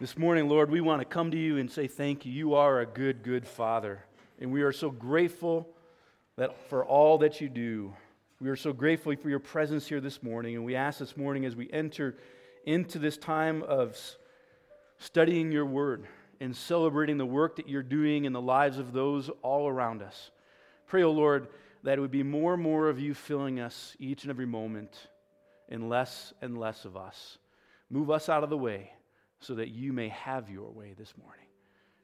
This morning, Lord, we want to come to you and say thank you. You are a good, good Father. And we are so grateful that for all that you do. We are so grateful for your presence here this morning. And we ask this morning as we enter into this time of studying your word and celebrating the work that you're doing in the lives of those all around us. Pray, O oh Lord, that it would be more and more of you filling us each and every moment and less and less of us. Move us out of the way so that you may have your way this morning.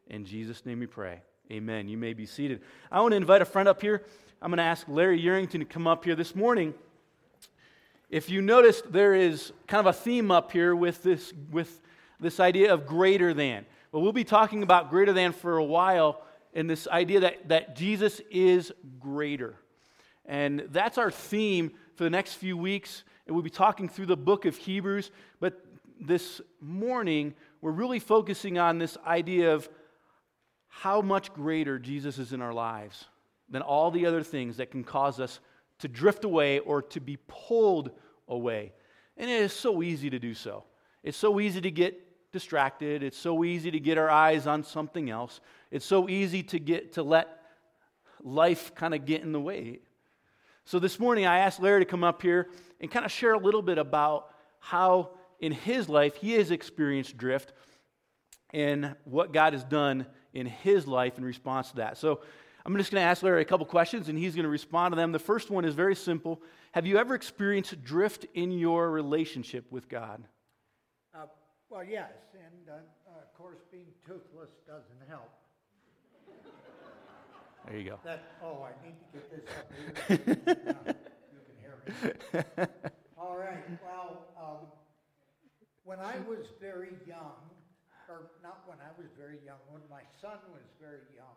In Jesus' name we pray. Amen. You may be seated. I want to invite a friend up here. I'm going to ask Larry Urington to come up here this morning. If you noticed, there is kind of a theme up here with this, with this idea of greater than. But we'll be talking about greater than for a while and this idea that, that Jesus is greater. And that's our theme for the next few weeks. And we'll be talking through the book of Hebrews. But this morning, we're really focusing on this idea of how much greater Jesus is in our lives than all the other things that can cause us to drift away or to be pulled away. And it is so easy to do so. It's so easy to get distracted. It's so easy to get our eyes on something else. It's so easy to get to let life kind of get in the way. So this morning I asked Larry to come up here and kind of share a little bit about how in his life he has experienced drift and what God has done in his life in response to that. So I'm just going to ask Larry a couple questions and he's going to respond to them. The first one is very simple Have you ever experienced drift in your relationship with God? Uh, well, yes, and uh, of course, being toothless doesn't help. There you go. That, oh, I need to get this up. you can hear me. All right, well, um, when I hmm. was very young, or not when I was very young, when my son was very young,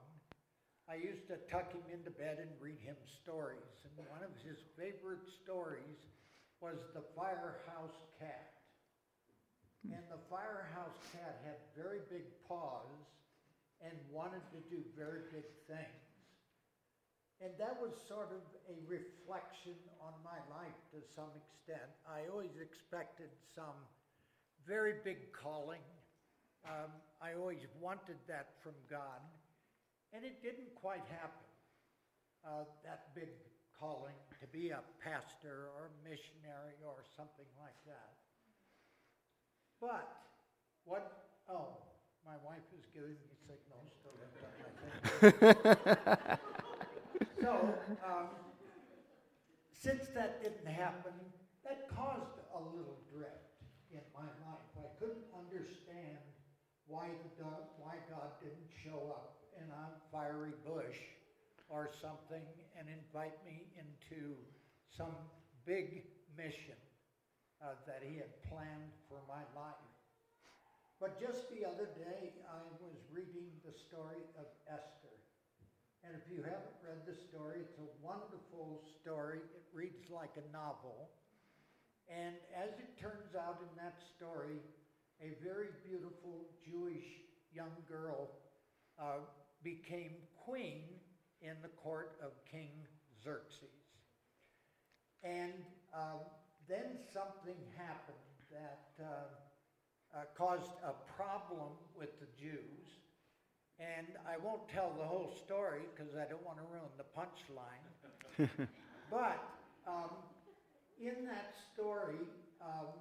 I used to tuck him into bed and read him stories. And one of his favorite stories was The Firehouse Cat. Hmm. And the Firehouse Cat had very big paws and wanted to do very big things. And that was sort of a reflection on my life to some extent. I always expected some very big calling. Um, I always wanted that from God. And it didn't quite happen, uh, that big calling to be a pastor or a missionary or something like that. But what, oh, my wife is giving me signals to lift up so, um, since that didn't happen, that caused a little drift in my life. I couldn't understand why, why God didn't show up in a fiery bush or something and invite me into some big mission uh, that he had planned for my life. But just the other day, I was reading the story of Esther. And if you haven't read the story, it's a wonderful story. It reads like a novel. And as it turns out in that story, a very beautiful Jewish young girl uh, became queen in the court of King Xerxes. And uh, then something happened that uh, uh, caused a problem with the Jews. And I won't tell the whole story because I don't want to ruin the punchline. but um, in that story, um,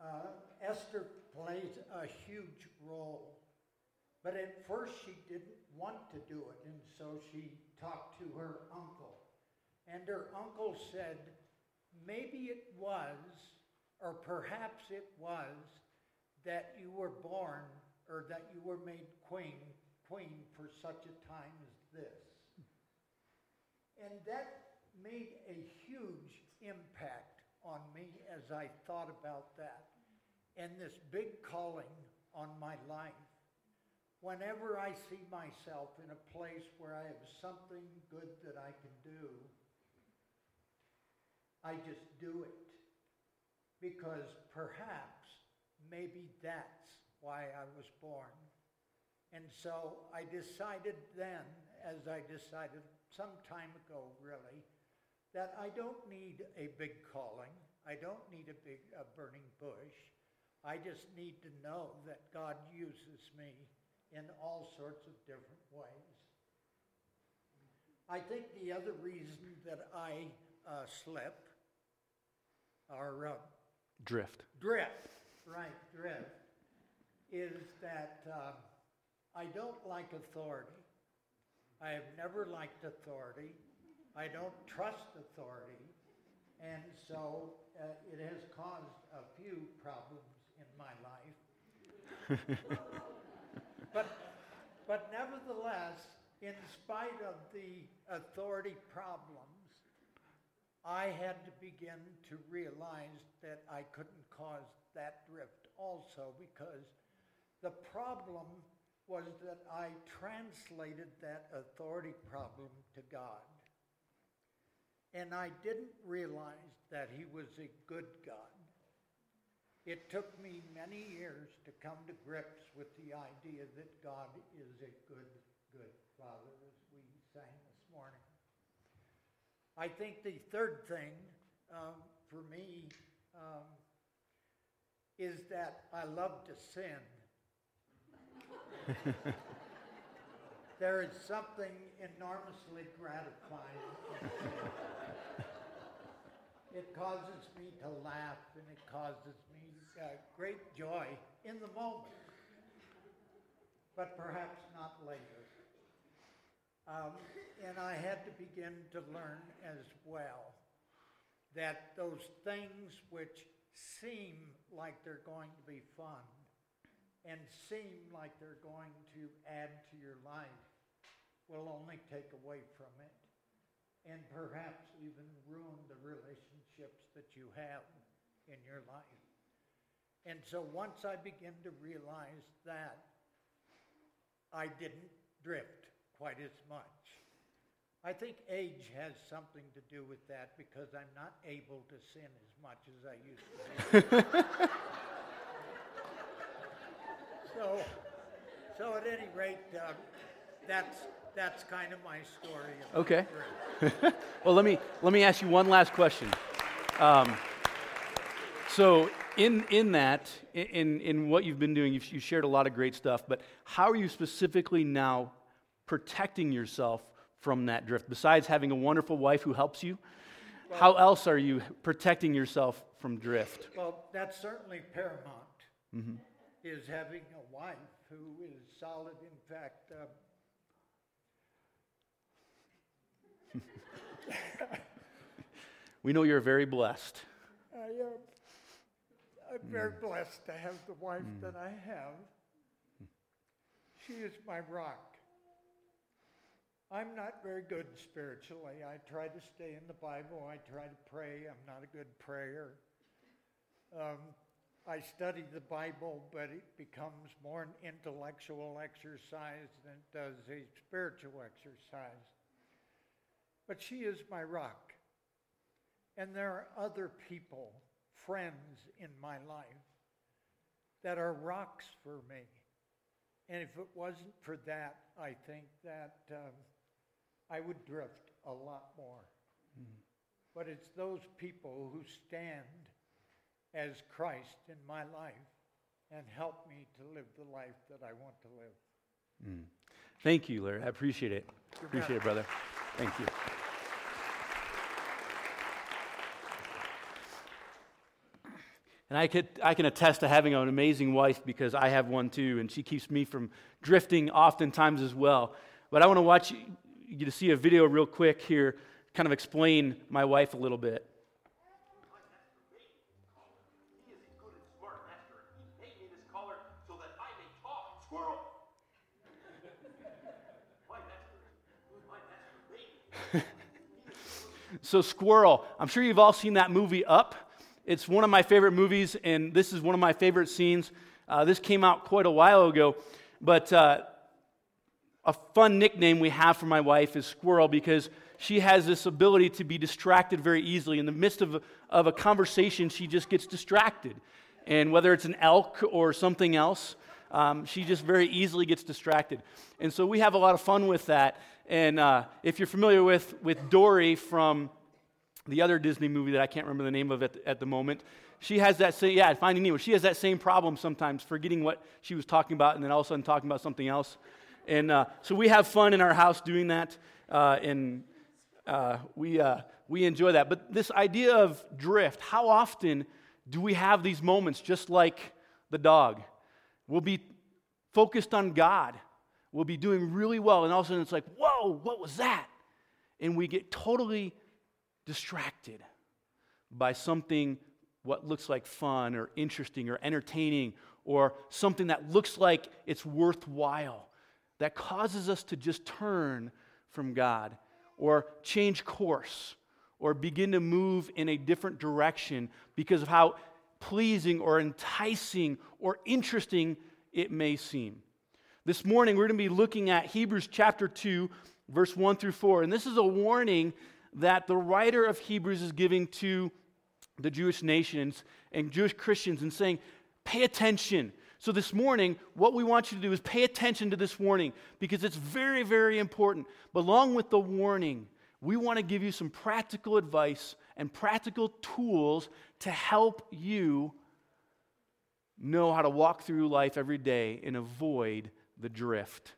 uh, Esther plays a huge role. But at first she didn't want to do it, and so she talked to her uncle. And her uncle said, maybe it was, or perhaps it was, that you were born or that you were made queen, queen for such a time as this. And that made a huge impact on me as I thought about that and this big calling on my life whenever I see myself in a place where I have something good that I can do, I just do it. Because perhaps, maybe that's why I was born. And so I decided then, as I decided some time ago really, that I don't need a big calling. I don't need a big a burning bush. I just need to know that God uses me in all sorts of different ways. I think the other reason that I uh, slip or uh, Drift. drift, right, drift, is that uh, I don't like authority. I have never liked authority. I don't trust authority. And so uh, it has caused a few problems in my life. but, but nevertheless, in spite of the authority problems, I had to begin to realize that I couldn't cause that drift also because the problem was that I translated that authority problem to God. And I didn't realize that He was a good God. It took me many years to come to grips with the idea that God is a good, good Father, as we sang this morning. I think the third thing um, for me um, is that I love to sin. there is something enormously gratifying. it causes me to laugh and it causes me uh, great joy in the moment, but perhaps not later. Um, and I had to begin to learn as well that those things which seem like they're going to be fun and seem like they're going to add to your life will only take away from it and perhaps even ruin the relationships that you have in your life. And so once I begin to realize that, I didn't drift quite as much. I think age has something to do with that because I'm not able to sin as much as I used to. so, so at any rate, uh, that's that's kind of my story. Okay. well, let me let me ask you one last question. Um, so, in in that, in in what you've been doing, you've, you shared a lot of great stuff. But how are you specifically now protecting yourself from that drift? Besides having a wonderful wife who helps you, well, how else are you protecting yourself from drift? Well, that's certainly paramount, mm-hmm. Is having a wife who is solid. In fact, uh, we know you're very blessed. I am. I'm very mm. blessed to have the wife mm. that I have. She is my rock. I'm not very good spiritually. I try to stay in the Bible. I try to pray. I'm not a good prayer. Um, I study the Bible, but it becomes more an intellectual exercise than it does a spiritual exercise. But she is my rock. And there are other people, friends in my life, that are rocks for me. And if it wasn't for that, I think that um, I would drift a lot more. Mm-hmm. But it's those people who stand as Christ in my life and help me to live the life that I want to live. Mm. Thank you, Larry. I appreciate it. You appreciate it, brother. Thank you. And I, could, I can attest to having an amazing wife because I have one too, and she keeps me from drifting oftentimes as well. But I want to watch you to see a video real quick here, kind of explain my wife a little bit. So, Squirrel, I'm sure you've all seen that movie Up. It's one of my favorite movies, and this is one of my favorite scenes. Uh, this came out quite a while ago, but uh, a fun nickname we have for my wife is Squirrel because she has this ability to be distracted very easily. In the midst of of a conversation, she just gets distracted. And whether it's an elk or something else, um, she just very easily gets distracted. And so we have a lot of fun with that. And uh, if you're familiar with, with Dory from the other Disney movie that I can't remember the name of at, at the moment, she has that same, yeah, Finding Nemo. She has that same problem sometimes, forgetting what she was talking about and then all of a sudden talking about something else. And uh, so we have fun in our house doing that, uh, and uh, we, uh, we enjoy that. But this idea of drift, how often do we have these moments just like the dog? We'll be focused on God, we'll be doing really well, and all of a sudden it's like, whoa, what was that? And we get totally distracted by something what looks like fun or interesting or entertaining or something that looks like it's worthwhile that causes us to just turn from God or change course or begin to move in a different direction because of how pleasing or enticing or interesting it may seem. This morning, we're going to be looking at Hebrews chapter 2, verse 1 through 4. And this is a warning that the writer of Hebrews is giving to the Jewish nations and Jewish Christians and saying, pay attention. So, this morning, what we want you to do is pay attention to this warning because it's very, very important. But along with the warning, we want to give you some practical advice and practical tools to help you know how to walk through life every day and avoid the drift.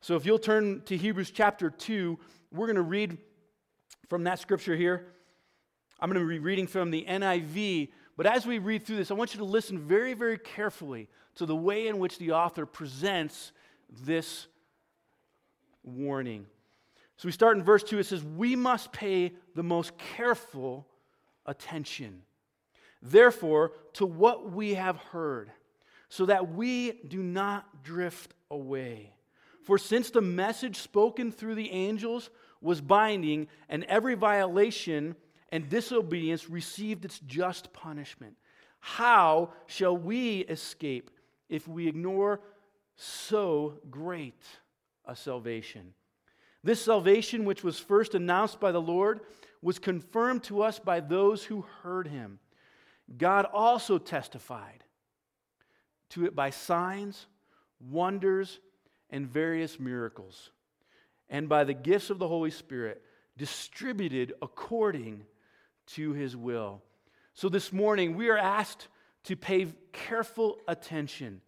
So, if you'll turn to Hebrews chapter 2, we're going to read from that scripture here. I'm going to be reading from the NIV, but as we read through this, I want you to listen very, very carefully to the way in which the author presents this warning. So we start in verse 2. It says, We must pay the most careful attention, therefore, to what we have heard, so that we do not drift away. For since the message spoken through the angels was binding, and every violation and disobedience received its just punishment, how shall we escape if we ignore so great a salvation. This salvation, which was first announced by the Lord, was confirmed to us by those who heard him. God also testified to it by signs, wonders, and various miracles, and by the gifts of the Holy Spirit distributed according to his will. So this morning, we are asked to pay careful attention.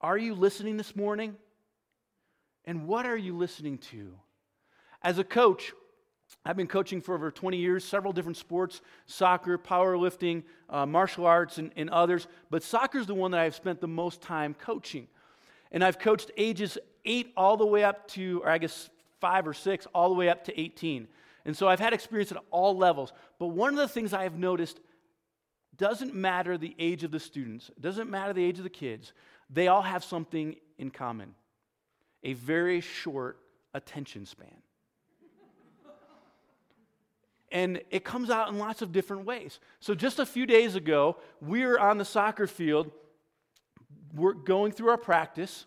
Are you listening this morning? And what are you listening to? As a coach, I've been coaching for over 20 years, several different sports soccer, powerlifting, uh, martial arts, and, and others. But soccer is the one that I've spent the most time coaching. And I've coached ages 8 all the way up to, or I guess 5 or 6, all the way up to 18. And so I've had experience at all levels. But one of the things I have noticed doesn't matter the age of the students, doesn't matter the age of the kids, they all have something in common a very short attention span. And it comes out in lots of different ways. So, just a few days ago, we were on the soccer field, we're going through our practice,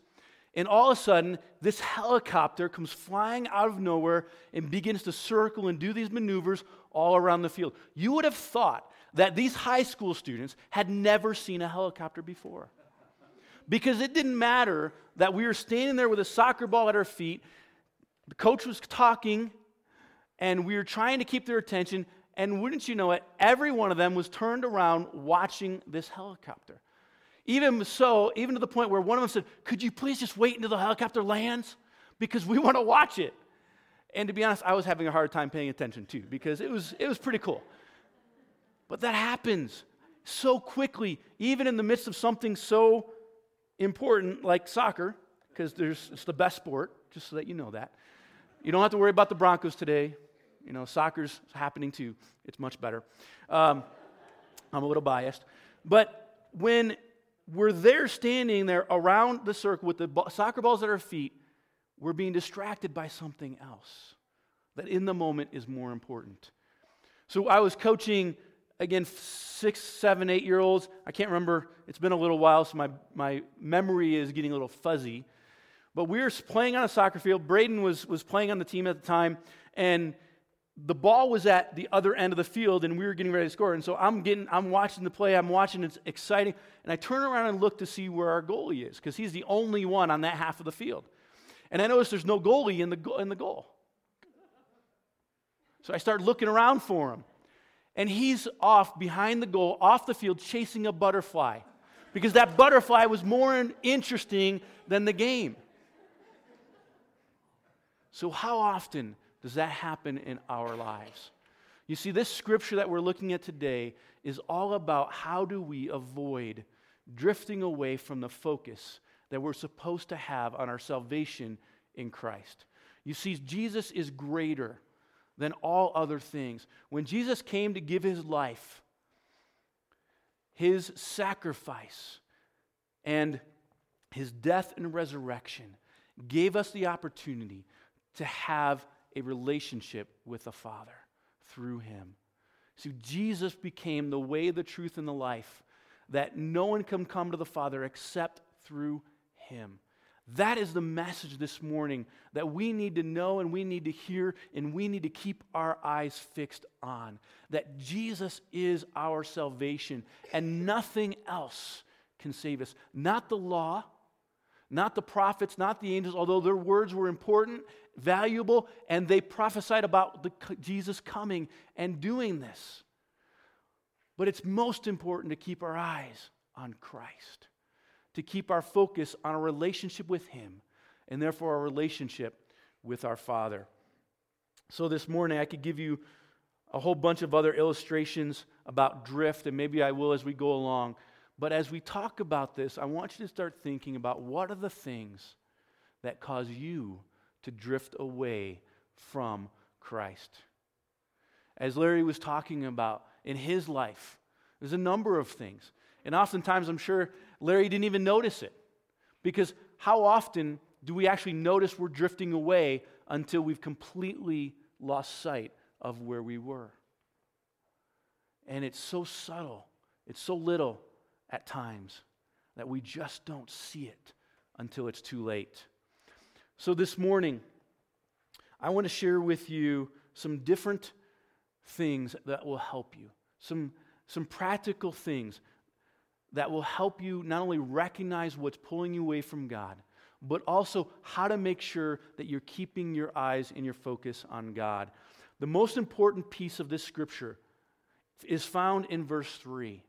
and all of a sudden, this helicopter comes flying out of nowhere and begins to circle and do these maneuvers all around the field. You would have thought that these high school students had never seen a helicopter before. Because it didn't matter that we were standing there with a soccer ball at our feet, the coach was talking, and we were trying to keep their attention. And wouldn't you know it, every one of them was turned around watching this helicopter. Even so, even to the point where one of them said, Could you please just wait until the helicopter lands? Because we want to watch it. And to be honest, I was having a hard time paying attention too, because it was, it was pretty cool. But that happens so quickly, even in the midst of something so important like soccer, because it's the best sport, just so that you know that. You don't have to worry about the Broncos today. You know, soccer's happening too. It's much better. Um, I'm a little biased. But when we're there standing there around the circle with the soccer balls at our feet, we're being distracted by something else that in the moment is more important. So I was coaching again, six, seven, eight year olds. I can't remember. It's been a little while, so my, my memory is getting a little fuzzy. But we were playing on a soccer field. Braden was, was playing on the team at the time, and the ball was at the other end of the field, and we were getting ready to score. And so I'm getting, I'm watching the play. I'm watching. It's exciting, and I turn around and look to see where our goalie is because he's the only one on that half of the field. And I notice there's no goalie in the, in the goal. So I start looking around for him. And he's off behind the goal, off the field, chasing a butterfly because that butterfly was more interesting than the game. So, how often does that happen in our lives? You see, this scripture that we're looking at today is all about how do we avoid drifting away from the focus that we're supposed to have on our salvation in Christ. You see, Jesus is greater than all other things. When Jesus came to give his life, his sacrifice and his death and resurrection gave us the opportunity to have a relationship with the Father through him. See, Jesus became the way, the truth, and the life that no one can come to the Father except through him. That is the message this morning that we need to know and we need to hear and we need to keep our eyes fixed on. That Jesus is our salvation and nothing else can save us. Not the law, not the prophets, not the angels, although their words were important, valuable, and they prophesied about the, Jesus coming and doing this. But it's most important to keep our eyes on Christ to keep our focus on a relationship with Him and therefore a relationship with our Father. So this morning, I could give you a whole bunch of other illustrations about drift, and maybe I will as we go along. But as we talk about this, I want you to start thinking about what are the things that cause you to drift away from Christ. As Larry was talking about in his life, there's a number of things. And oftentimes, I'm sure Larry didn't even notice it. Because how often do we actually notice we're drifting away until we've completely lost sight of where we were? And it's so subtle, it's so little at times that we just don't see it until it's too late. So this morning, I want to share with you some different things that will help you, some, some practical things that will help you not only recognize what's pulling you away from God, but also how to make sure that you're keeping your eyes and your focus on God. The most important piece of this scripture is found in verse 3.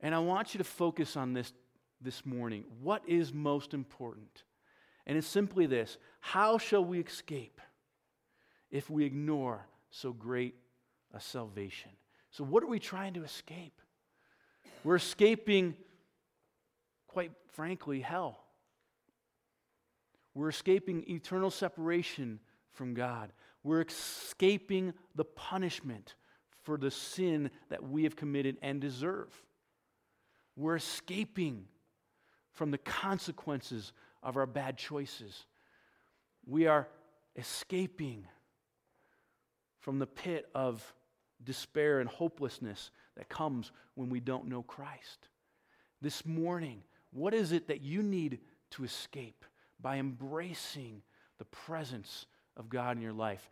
And I want you to focus on this this morning. What is most important? And it's simply this How shall we escape if we ignore so great a salvation? So, what are we trying to escape? We're escaping, quite frankly, hell. We're escaping eternal separation from God. We're escaping the punishment for the sin that we have committed and deserve. We're escaping from the consequences of our bad choices. We are escaping from the pit of despair and hopelessness that comes when we don't know Christ. This morning, what is it that you need to escape by embracing the presence of God in your life,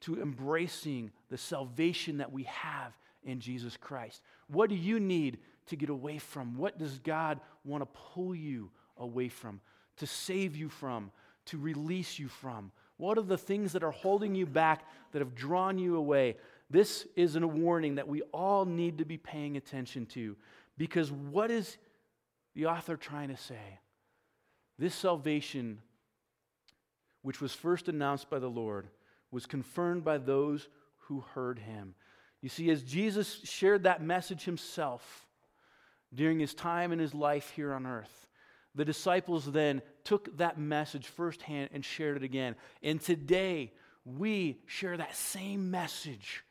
to embracing the salvation that we have in Jesus Christ? What do you need to get away from? What does God want to pull you away from, to save you from, to release you from? What are the things that are holding you back, that have drawn you away? This is a warning that we all need to be paying attention to because what is the author trying to say? This salvation, which was first announced by the Lord, was confirmed by those who heard him. You see, as Jesus shared that message himself during his time in his life here on earth, the disciples then took that message firsthand and shared it again. And today, we share that same message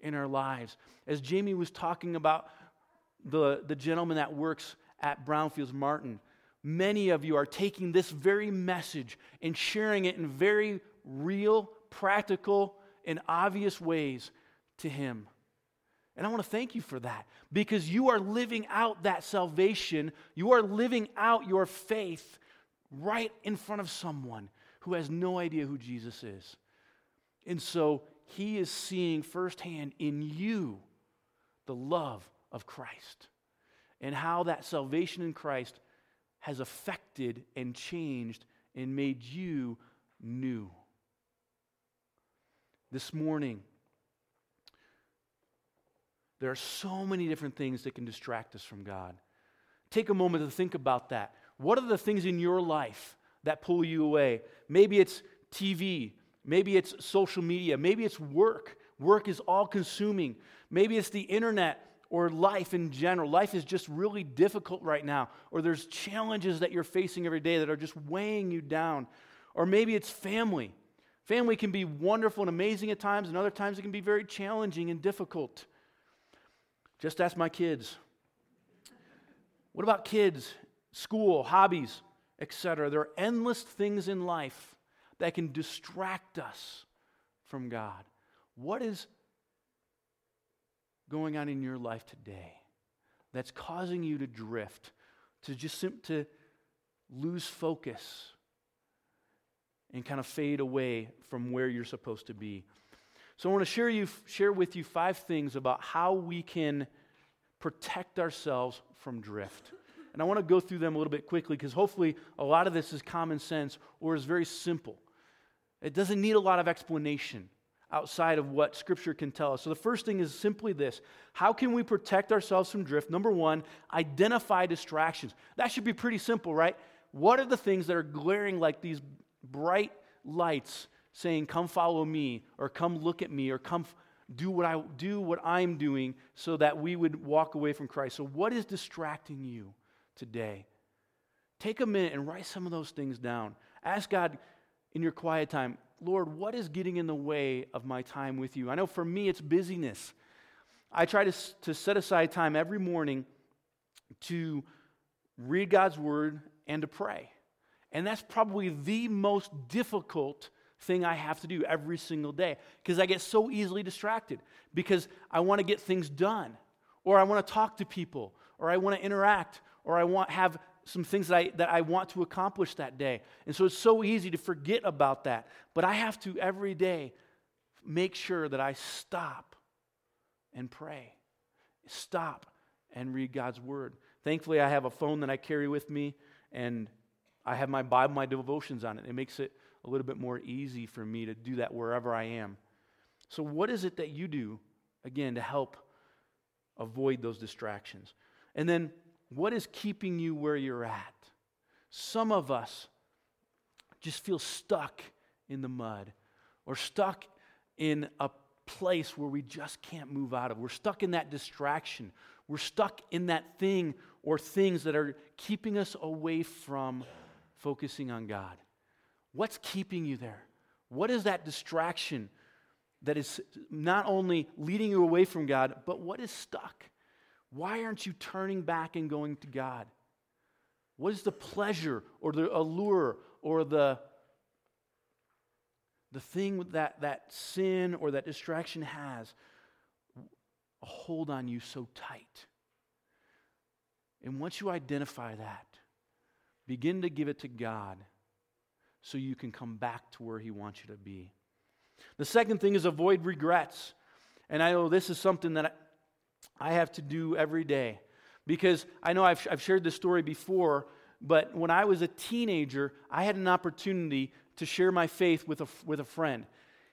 in our lives. As Jamie was talking about the, the gentleman that works at Brownfields Martin, many of you are taking this very message and sharing it in very real, practical, and obvious ways to him. And I want to thank you for that because you are living out that salvation. You are living out your faith right in front of someone who has no idea who Jesus is. And so he is seeing firsthand in you the love of Christ and how that salvation in Christ has affected and changed and made you new. This morning, There are so many different things that can distract us from God. Take a moment to think about that. What are the things in your life that pull you away? Maybe it's TV, maybe it's social media, maybe it's work. Work is all consuming. Maybe it's the internet or life in general. Life is just really difficult right now, or there's challenges that you're facing every day that are just weighing you down. Or maybe it's family. Family can be wonderful and amazing at times, and other times it can be very challenging and difficult. Just ask my kids. What about kids, school, hobbies, etc.? There are endless things in life that can distract us from God. What is going on in your life today that's causing you to drift, to just to lose focus and kind of fade away from where you're supposed to be? So I want to share, you, share with you five things about how we can protect ourselves from drift. And I want to go through them a little bit quickly because hopefully a lot of this is common sense or is very simple. It doesn't need a lot of explanation outside of what Scripture can tell us. So the first thing is simply this How can we protect ourselves from drift? Number one, identify distractions. That should be pretty simple, right? What are the things that are glaring like these bright lights saying, Come follow me, or come look at me, or come do what, I, do what I'm doing so that we would walk away from Christ? So, what is distracting you today? Take a minute and write some of those things down. Ask God in your quiet time, Lord, what is getting in the way of my time with you? I know for me it's busyness. I try to, to set aside time every morning to read God's word and to pray. And that's probably the most difficult thing I have to do every single day because I get so easily distracted because I want to get things done or I want to talk to people or I want to interact or I want have some things that I, that I want to accomplish that day. And so it's so easy to forget about that. But I have to every day make sure that I stop and pray, stop and read God's word. Thankfully, I have a phone that I carry with me, and I have my Bible, my devotions on it. It makes it a little bit more easy for me to do that wherever I am. So, what is it that you do, again, to help avoid those distractions? And then, what is keeping you where you're at? Some of us just feel stuck in the mud or stuck in a place where we just can't move out of. We're stuck in that distraction. We're stuck in that thing or things that are keeping us away from focusing on God. What's keeping you there? What is that distraction that is not only leading you away from God, but what is stuck? Why aren't you turning back and going to God? What is the pleasure or the allure or the, the thing that that sin or that distraction has a hold on you so tight? And once you identify that, begin to give it to God so you can come back to where He wants you to be. The second thing is avoid regrets. And I know this is something that I have to do every day because I know I've, I've shared this story before, but when I was a teenager, I had an opportunity to share my faith with a, with a friend.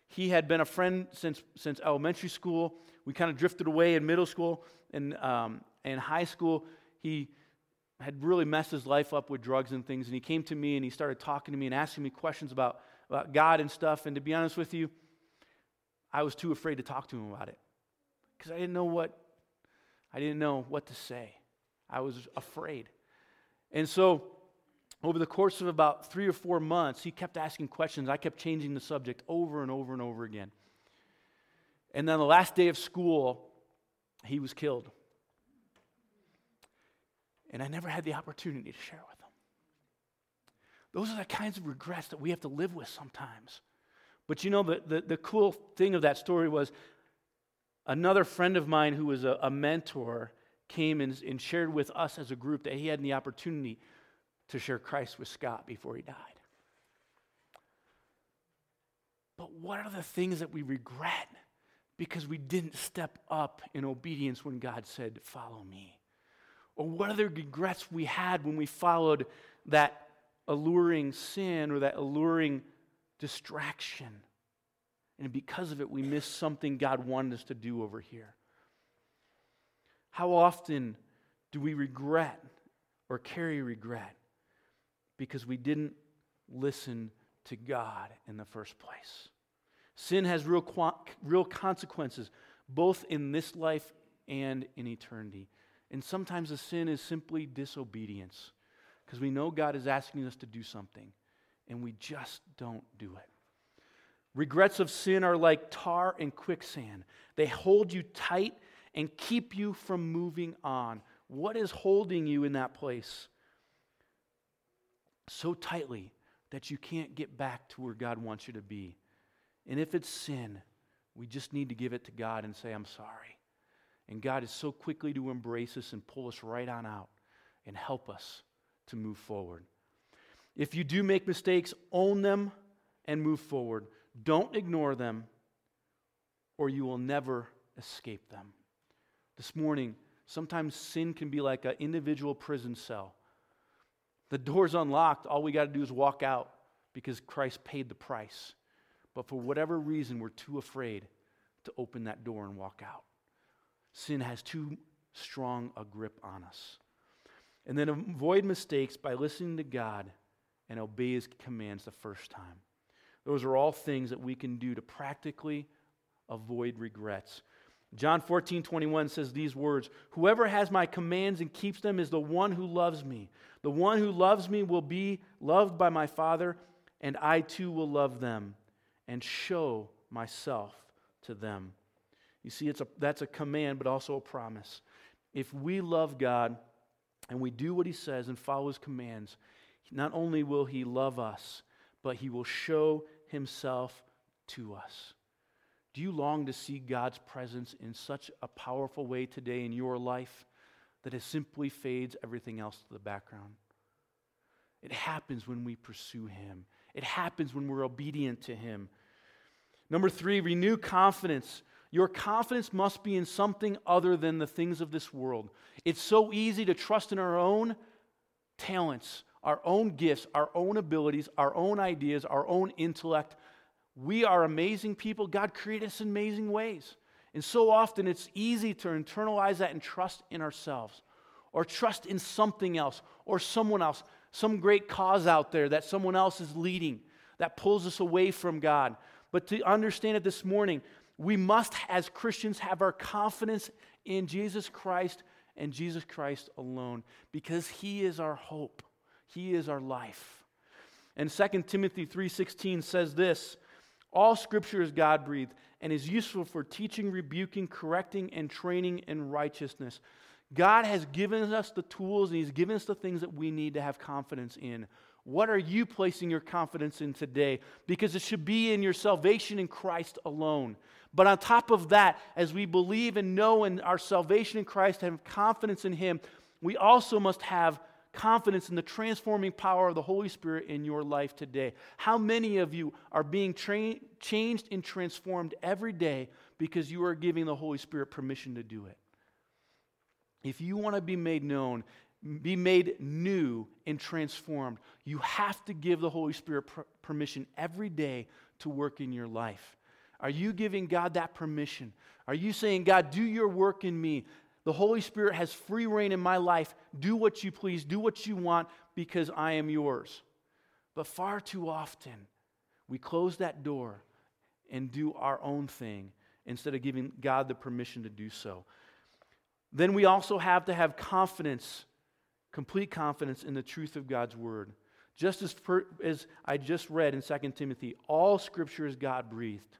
He had been a friend since, since elementary school. We kind of drifted away in middle school and um, in high school. He had really messed his life up with drugs and things, and he came to me and he started talking to me and asking me questions about, about God and stuff. And to be honest with you, I was too afraid to talk to him about it because I didn't know what I didn't know what to say. I was afraid. And so, over the course of about three or four months, he kept asking questions. I kept changing the subject over and over and over again. And then the last day of school, he was killed. And I never had the opportunity to share with them. Those are the kinds of regrets that we have to live with sometimes. But you know, the, the, the cool thing of that story was another friend of mine who was a, a mentor came and, and shared with us as a group that he had the opportunity to share Christ with Scott before he died. But what are the things that we regret because we didn't step up in obedience when God said, Follow me? Or what other regrets we had when we followed that alluring sin or that alluring distraction? And because of it, we missed something God wanted us to do over here. How often do we regret or carry regret because we didn't listen to God in the first place? Sin has real, real consequences, both in this life and in eternity. And sometimes the sin is simply disobedience because we know God is asking us to do something and we just don't do it. Regrets of sin are like tar and quicksand, they hold you tight and keep you from moving on. What is holding you in that place? So tightly that you can't get back to where God wants you to be. And if it's sin, we just need to give it to God and say, I'm sorry. And God is so quickly to embrace us and pull us right on out and help us to move forward. If you do make mistakes, own them and move forward. Don't ignore them, or you will never escape them. This morning, sometimes sin can be like an individual prison cell. The door's unlocked, all we got to do is walk out because Christ paid the price. But for whatever reason, we're too afraid to open that door and walk out. Sin has too strong a grip on us. And then avoid mistakes by listening to God and obey his commands the first time. Those are all things that we can do to practically avoid regrets. John 14, 21 says these words Whoever has my commands and keeps them is the one who loves me. The one who loves me will be loved by my Father, and I too will love them and show myself to them. You see, it's a, that's a command, but also a promise. If we love God and we do what He says and follow His commands, not only will He love us, but He will show Himself to us. Do you long to see God's presence in such a powerful way today in your life that it simply fades everything else to the background? It happens when we pursue Him, it happens when we're obedient to Him. Number three, renew confidence. Your confidence must be in something other than the things of this world. It's so easy to trust in our own talents, our own gifts, our own abilities, our own ideas, our own intellect. We are amazing people. God created us in amazing ways. And so often it's easy to internalize that and trust in ourselves or trust in something else or someone else, some great cause out there that someone else is leading that pulls us away from God. But to understand it this morning, we must, as Christians, have our confidence in Jesus Christ and Jesus Christ alone because He is our hope. He is our life. And 2 Timothy 3:16 says this, all scripture is God-breathed and is useful for teaching, rebuking, correcting and training in righteousness. God has given us the tools and he's given us the things that we need to have confidence in. What are you placing your confidence in today? Because it should be in your salvation in Christ alone. But on top of that, as we believe and know in our salvation in Christ and have confidence in Him, we also must have confidence in the transforming power of the Holy Spirit in your life today. How many of you are being tra- changed and transformed every day because you are giving the Holy Spirit permission to do it? If you want to be made known, be made new and transformed, you have to give the Holy Spirit per- permission every day to work in your life. Are you giving God that permission? Are you saying, God, do your work in me? The Holy Spirit has free reign in my life. Do what you please, do what you want, because I am yours. But far too often, we close that door and do our own thing instead of giving God the permission to do so. Then we also have to have confidence, complete confidence in the truth of God's word. Just as, per, as I just read in 2 Timothy, all scripture is God breathed.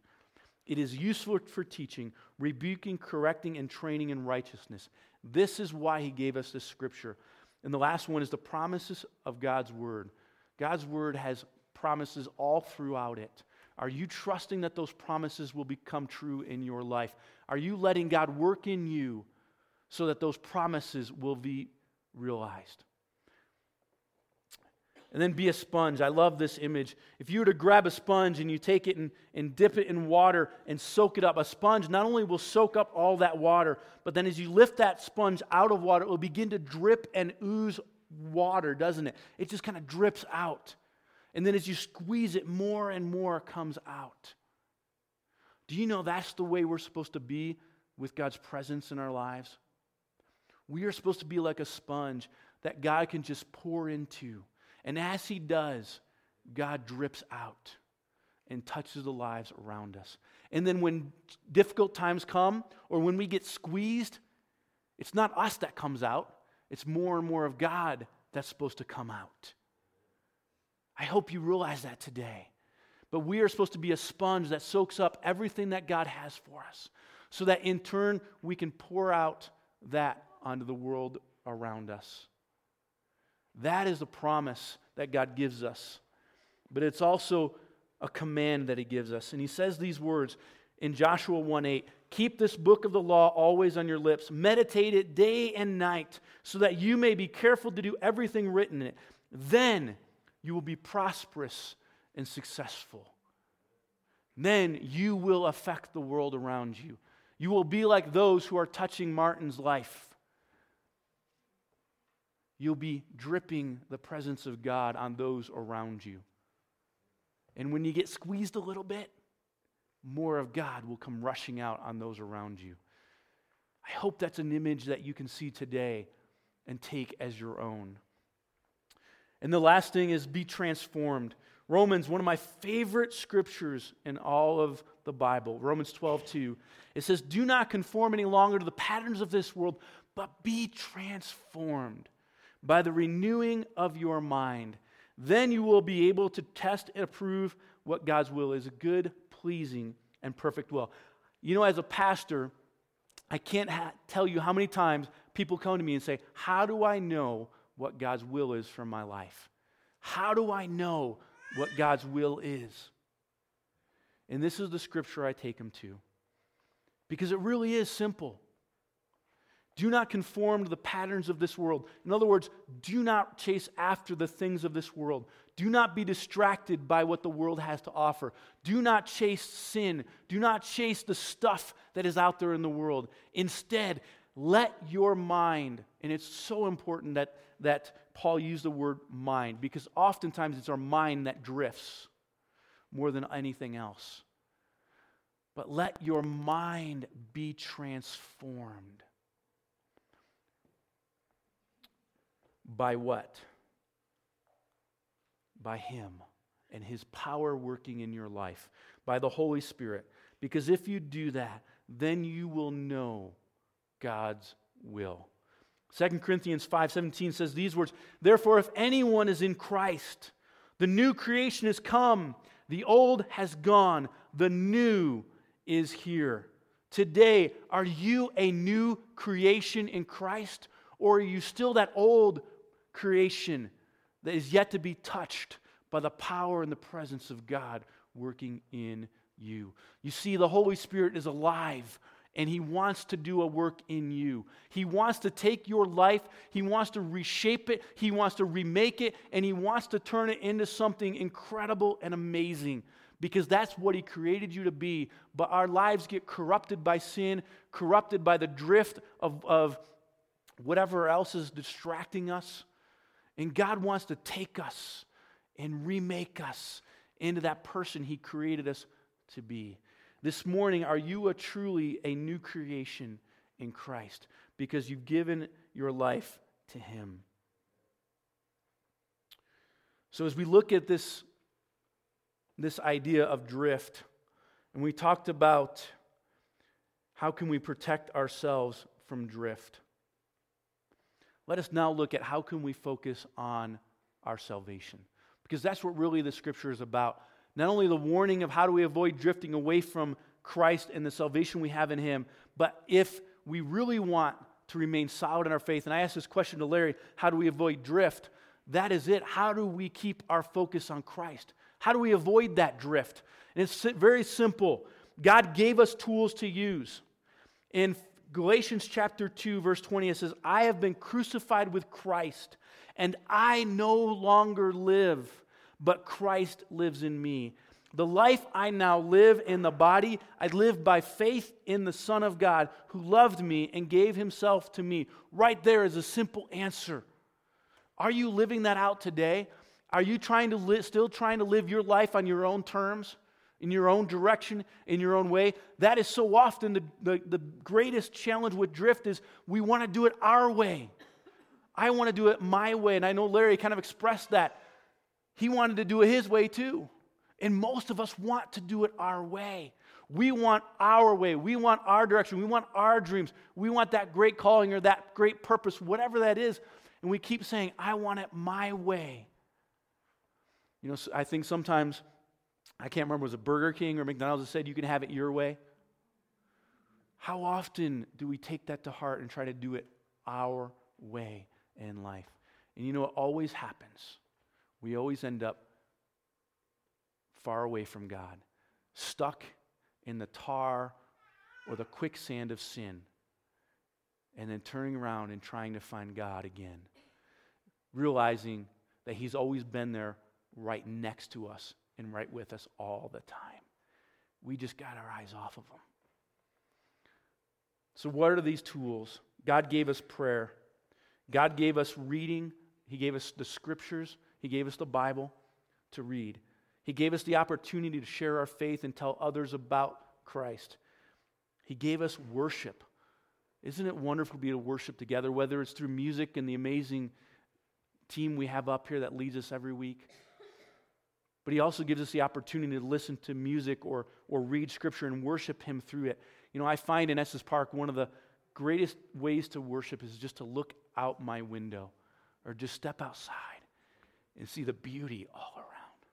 It is useful for teaching, rebuking, correcting, and training in righteousness. This is why he gave us this scripture. And the last one is the promises of God's word. God's word has promises all throughout it. Are you trusting that those promises will become true in your life? Are you letting God work in you so that those promises will be realized? And then be a sponge. I love this image. If you were to grab a sponge and you take it and, and dip it in water and soak it up, a sponge not only will soak up all that water, but then as you lift that sponge out of water, it will begin to drip and ooze water, doesn't it? It just kind of drips out. And then as you squeeze it, more and more comes out. Do you know that's the way we're supposed to be with God's presence in our lives? We are supposed to be like a sponge that God can just pour into. And as He does, God drips out and touches the lives around us. And then when difficult times come or when we get squeezed, it's not us that comes out, it's more and more of God that's supposed to come out. I hope you realize that today. But we are supposed to be a sponge that soaks up everything that God has for us so that in turn we can pour out that onto the world around us. That is the promise that God gives us. But it's also a command that He gives us. And He says these words in Joshua 1 8 Keep this book of the law always on your lips, meditate it day and night, so that you may be careful to do everything written in it. Then you will be prosperous and successful. Then you will affect the world around you. You will be like those who are touching Martin's life. You'll be dripping the presence of God on those around you. And when you get squeezed a little bit, more of God will come rushing out on those around you. I hope that's an image that you can see today and take as your own. And the last thing is be transformed. Romans, one of my favorite scriptures in all of the Bible, Romans 12, 2. It says, Do not conform any longer to the patterns of this world, but be transformed by the renewing of your mind. Then you will be able to test and approve what God's will is a good, pleasing, and perfect will. You know, as a pastor, I can't ha- tell you how many times people come to me and say, How do I know what God's will is for my life? How do I know what God's will is? And this is the scripture I take them to. Because it really is simple. Do not conform to the patterns of this world. In other words, do not chase after the things of this world. Do not be distracted by what the world has to offer. Do not chase sin. Do not chase the stuff that is out there in the world. Instead, let your mind, and it's so important that, that Paul used the word mind, because oftentimes it's our mind that drifts more than anything else. But let your mind be transformed By what? By Him and His power working in your life, by the Holy Spirit. Because if you do that, then you will know God's will. 2 Corinthians 5:17 says these words, "Therefore if anyone is in Christ, the new creation has come, the old has gone, the new is here." Today, are you a new creation in Christ or are you still that old creation that is yet to be touched by the power and the presence of God working in you. You see, the Holy Spirit is alive and He wants to do a work in you. He wants to take your life, He wants to reshape it, He wants to remake it, and He wants to turn it into something incredible and amazing because that's what He created you to be. But our lives get corrupted by sin, corrupted by the drift of, of whatever else is distracting us. And God wants to take us and remake us into that person He created us to be. This morning, are you a truly a new creation in Christ because you've given your life to Him? So, as we look at this, this idea of drift, and we talked about how can we protect ourselves from drift let us now look at how can we focus on our salvation. Because that's what really the scripture is about. Not only the warning of how do we avoid drifting away from Christ and the salvation we have in him, but if we really want to remain solid in our faith, and I asked this question to Larry, how do we avoid drift? That is it. How do we keep our focus on Christ? How do we avoid that drift? And it's very simple. God gave us tools to use. In Galatians chapter 2, verse 20, it says, I have been crucified with Christ, and I no longer live, but Christ lives in me. The life I now live in the body, I live by faith in the Son of God who loved me and gave himself to me. Right there is a simple answer. Are you living that out today? Are you trying to li- still trying to live your life on your own terms? In your own direction, in your own way. That is so often the, the, the greatest challenge with drift is we want to do it our way. I want to do it my way. And I know Larry kind of expressed that. He wanted to do it his way too. And most of us want to do it our way. We want our way. We want our direction. We want our dreams. We want that great calling or that great purpose, whatever that is. And we keep saying, I want it my way. You know, I think sometimes, I can't remember, was it Burger King or McDonald's that said you can have it your way? How often do we take that to heart and try to do it our way in life? And you know, it always happens. We always end up far away from God, stuck in the tar or the quicksand of sin, and then turning around and trying to find God again, realizing that He's always been there right next to us and right with us all the time. We just got our eyes off of them. So, what are these tools? God gave us prayer. God gave us reading. He gave us the scriptures. He gave us the Bible to read. He gave us the opportunity to share our faith and tell others about Christ. He gave us worship. Isn't it wonderful to be able to worship together, whether it's through music and the amazing team we have up here that leads us every week? But He also gives us the opportunity to listen to music or, or read Scripture and worship Him through it. You know, I find in Estes Park one of the greatest ways to worship is just to look out my window or just step outside and see the beauty all around.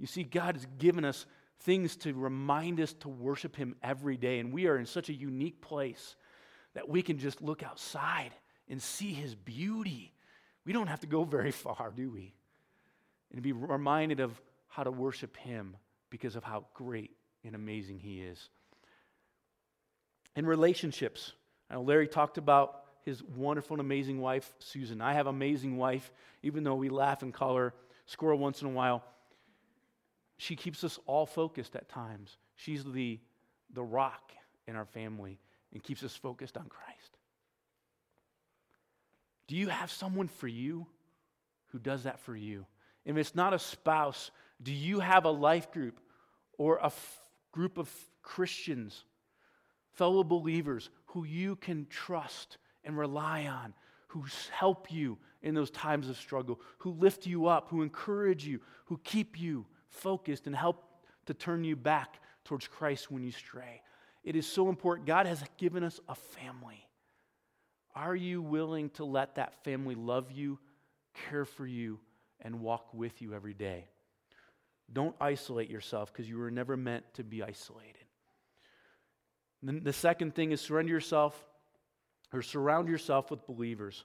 You see, God has given us things to remind us to worship Him every day. And we are in such a unique place that we can just look outside and see His beauty. We don't have to go very far, do we? And be reminded of how to worship Him because of how great and amazing He is. In relationships, I know Larry talked about his wonderful and amazing wife, Susan. I have an amazing wife, even though we laugh and call her Squirrel once in a while she keeps us all focused at times. She's the, the rock in our family and keeps us focused on Christ. Do you have someone for you who does that for you? If it's not a spouse, do you have a life group or a f- group of Christians, fellow believers who you can trust and rely on, who help you in those times of struggle, who lift you up, who encourage you, who keep you focused and help to turn you back towards Christ when you stray. It is so important. God has given us a family. Are you willing to let that family love you, care for you, and walk with you every day? Don't isolate yourself because you were never meant to be isolated. then the second thing is surrender yourself or surround yourself with believers.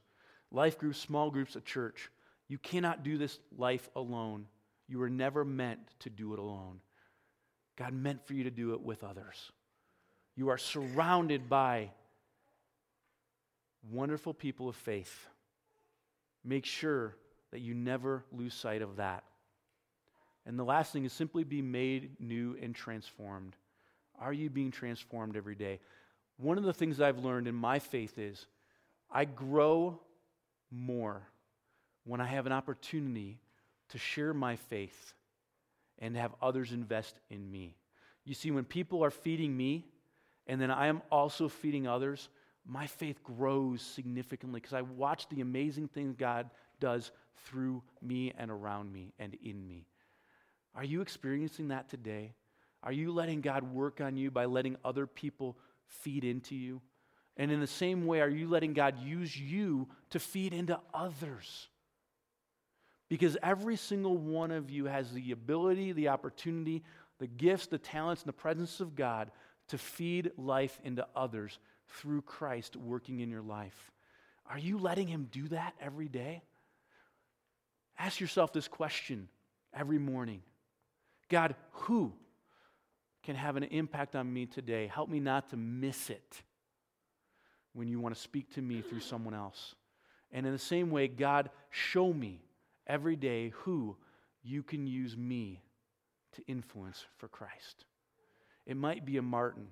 Life groups, small groups, a church. You cannot do this life alone. You were never meant to do it alone. God meant for you to do it with others. You are surrounded by wonderful people of faith. Make sure that you never lose sight of that. And the last thing is simply be made new and transformed. Are you being transformed every day? One of the things I've learned in my faith is I grow more when I have an opportunity to share my faith and have others invest in me. You see, when people are feeding me and then I am also feeding others, my faith grows significantly because I watch the amazing things God does through me and around me and in me. Are you experiencing that today? Are you letting God work on you by letting other people feed into you? And in the same way, are you letting God use you to feed into others? Because every single one of you has the ability, the opportunity, the gifts, the talents, and the presence of God to feed life into others through Christ working in your life. Are you letting Him do that every day? Ask yourself this question every morning God, who can have an impact on me today? Help me not to miss it when you want to speak to me through someone else. And in the same way, God, show me every day who you can use me to influence for Christ. It might be a Martin,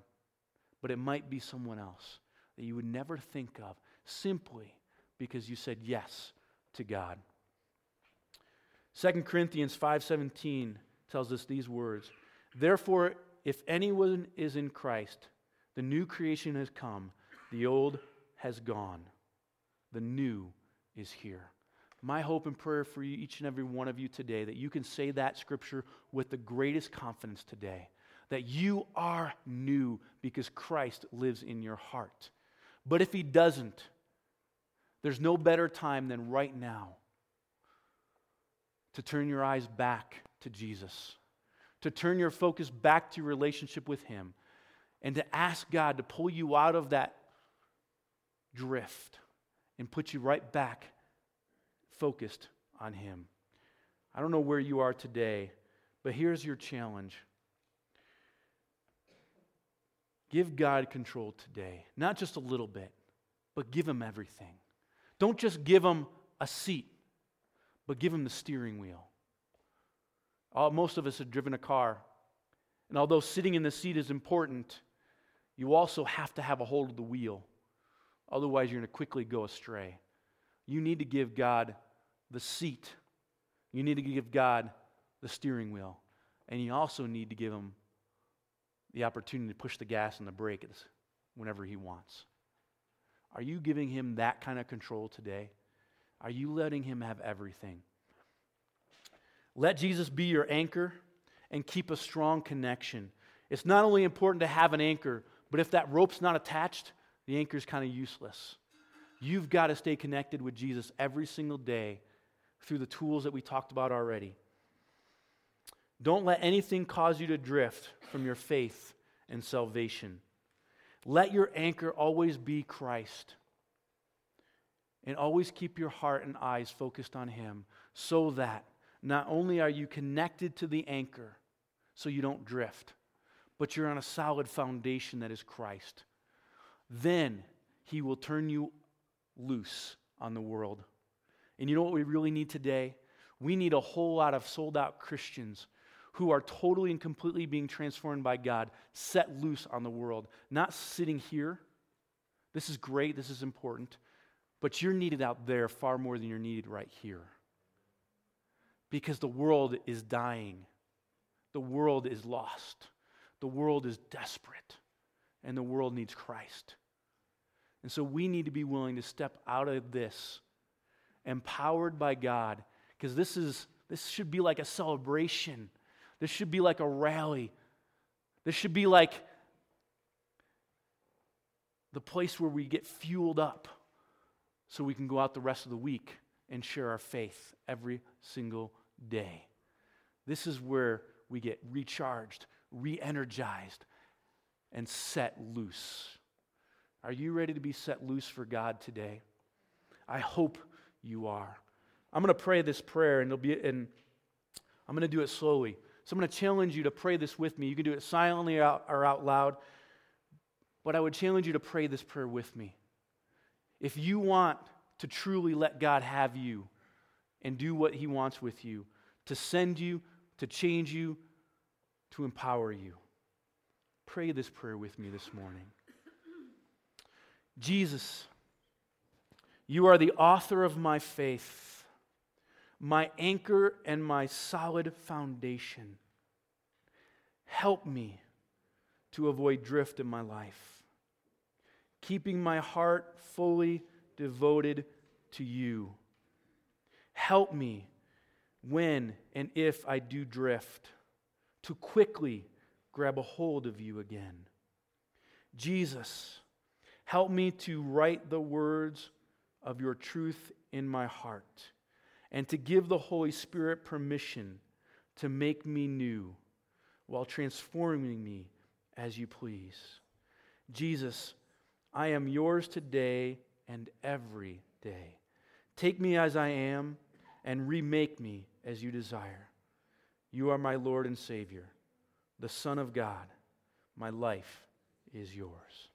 but it might be someone else that you would never think of simply because you said yes to God. 2 Corinthians 5:17 tells us these words. Therefore, if anyone is in Christ, the new creation has come, the old has gone, the new is here. My hope and prayer for you, each and every one of you today, that you can say that scripture with the greatest confidence today that you are new because Christ lives in your heart. But if he doesn't, there's no better time than right now to turn your eyes back to Jesus, to turn your focus back to your relationship with him, and to ask God to pull you out of that drift and put you right back focused on him. I don't know where you are today, but here's your challenge. Give God control today. Not just a little bit, but give Him everything. Don't just give Him a seat, but give Him the steering wheel. All, most of us have driven a car. And although sitting in the seat is important, you also have to have a hold of the wheel. Otherwise, you're going to quickly go astray. You need to give God the seat. You need to give God the steering wheel. And you also need to give Him the opportunity to push the gas and the brake whenever he wants. Are you giving him that kind of control today? Are you letting him have everything? Let Jesus be your anchor and keep a strong connection. It's not only important to have an anchor, but if that rope's not attached, the anchor is kind of useless. You've got to stay connected with Jesus every single day through the tools that we talked about already. Don't let anything cause you to drift from your faith and salvation. Let your anchor always be Christ. And always keep your heart and eyes focused on Him so that not only are you connected to the anchor so you don't drift, but you're on a solid foundation that is Christ. Then He will turn you loose on the world. And you know what we really need today? We need a whole lot of sold out Christians who are totally and completely being transformed by God, set loose on the world, not sitting here. This is great, this is important, but you're needed out there far more than you're needed right here. Because the world is dying, the world is lost, the world is desperate, and the world needs Christ. And so we need to be willing to step out of this empowered by God because this is this should be like a celebration this should be like a rally. This should be like the place where we get fueled up so we can go out the rest of the week and share our faith every single day. This is where we get recharged, re energized, and set loose. Are you ready to be set loose for God today? I hope you are. I'm going to pray this prayer, and be, and I'm going to do it slowly. So I'm going to challenge you to pray this with me. You can do it silently or out loud, but I would challenge you to pray this prayer with me. If you want to truly let God have you and do what He wants with you, to send you, to change you, to empower you, pray this prayer with me this morning. Jesus, you are the author of my faith my anchor and my solid foundation. Help me to avoid drift in my life, keeping my heart fully devoted to you. Help me when and if I do drift to quickly grab a hold of you again. Jesus, help me to write the words of your truth in my heart and to give the Holy Spirit permission to make me new while transforming me as you please. Jesus, I am yours today and every day. Take me as I am and remake me as you desire. You are my Lord and Savior, the Son of God. My life is yours.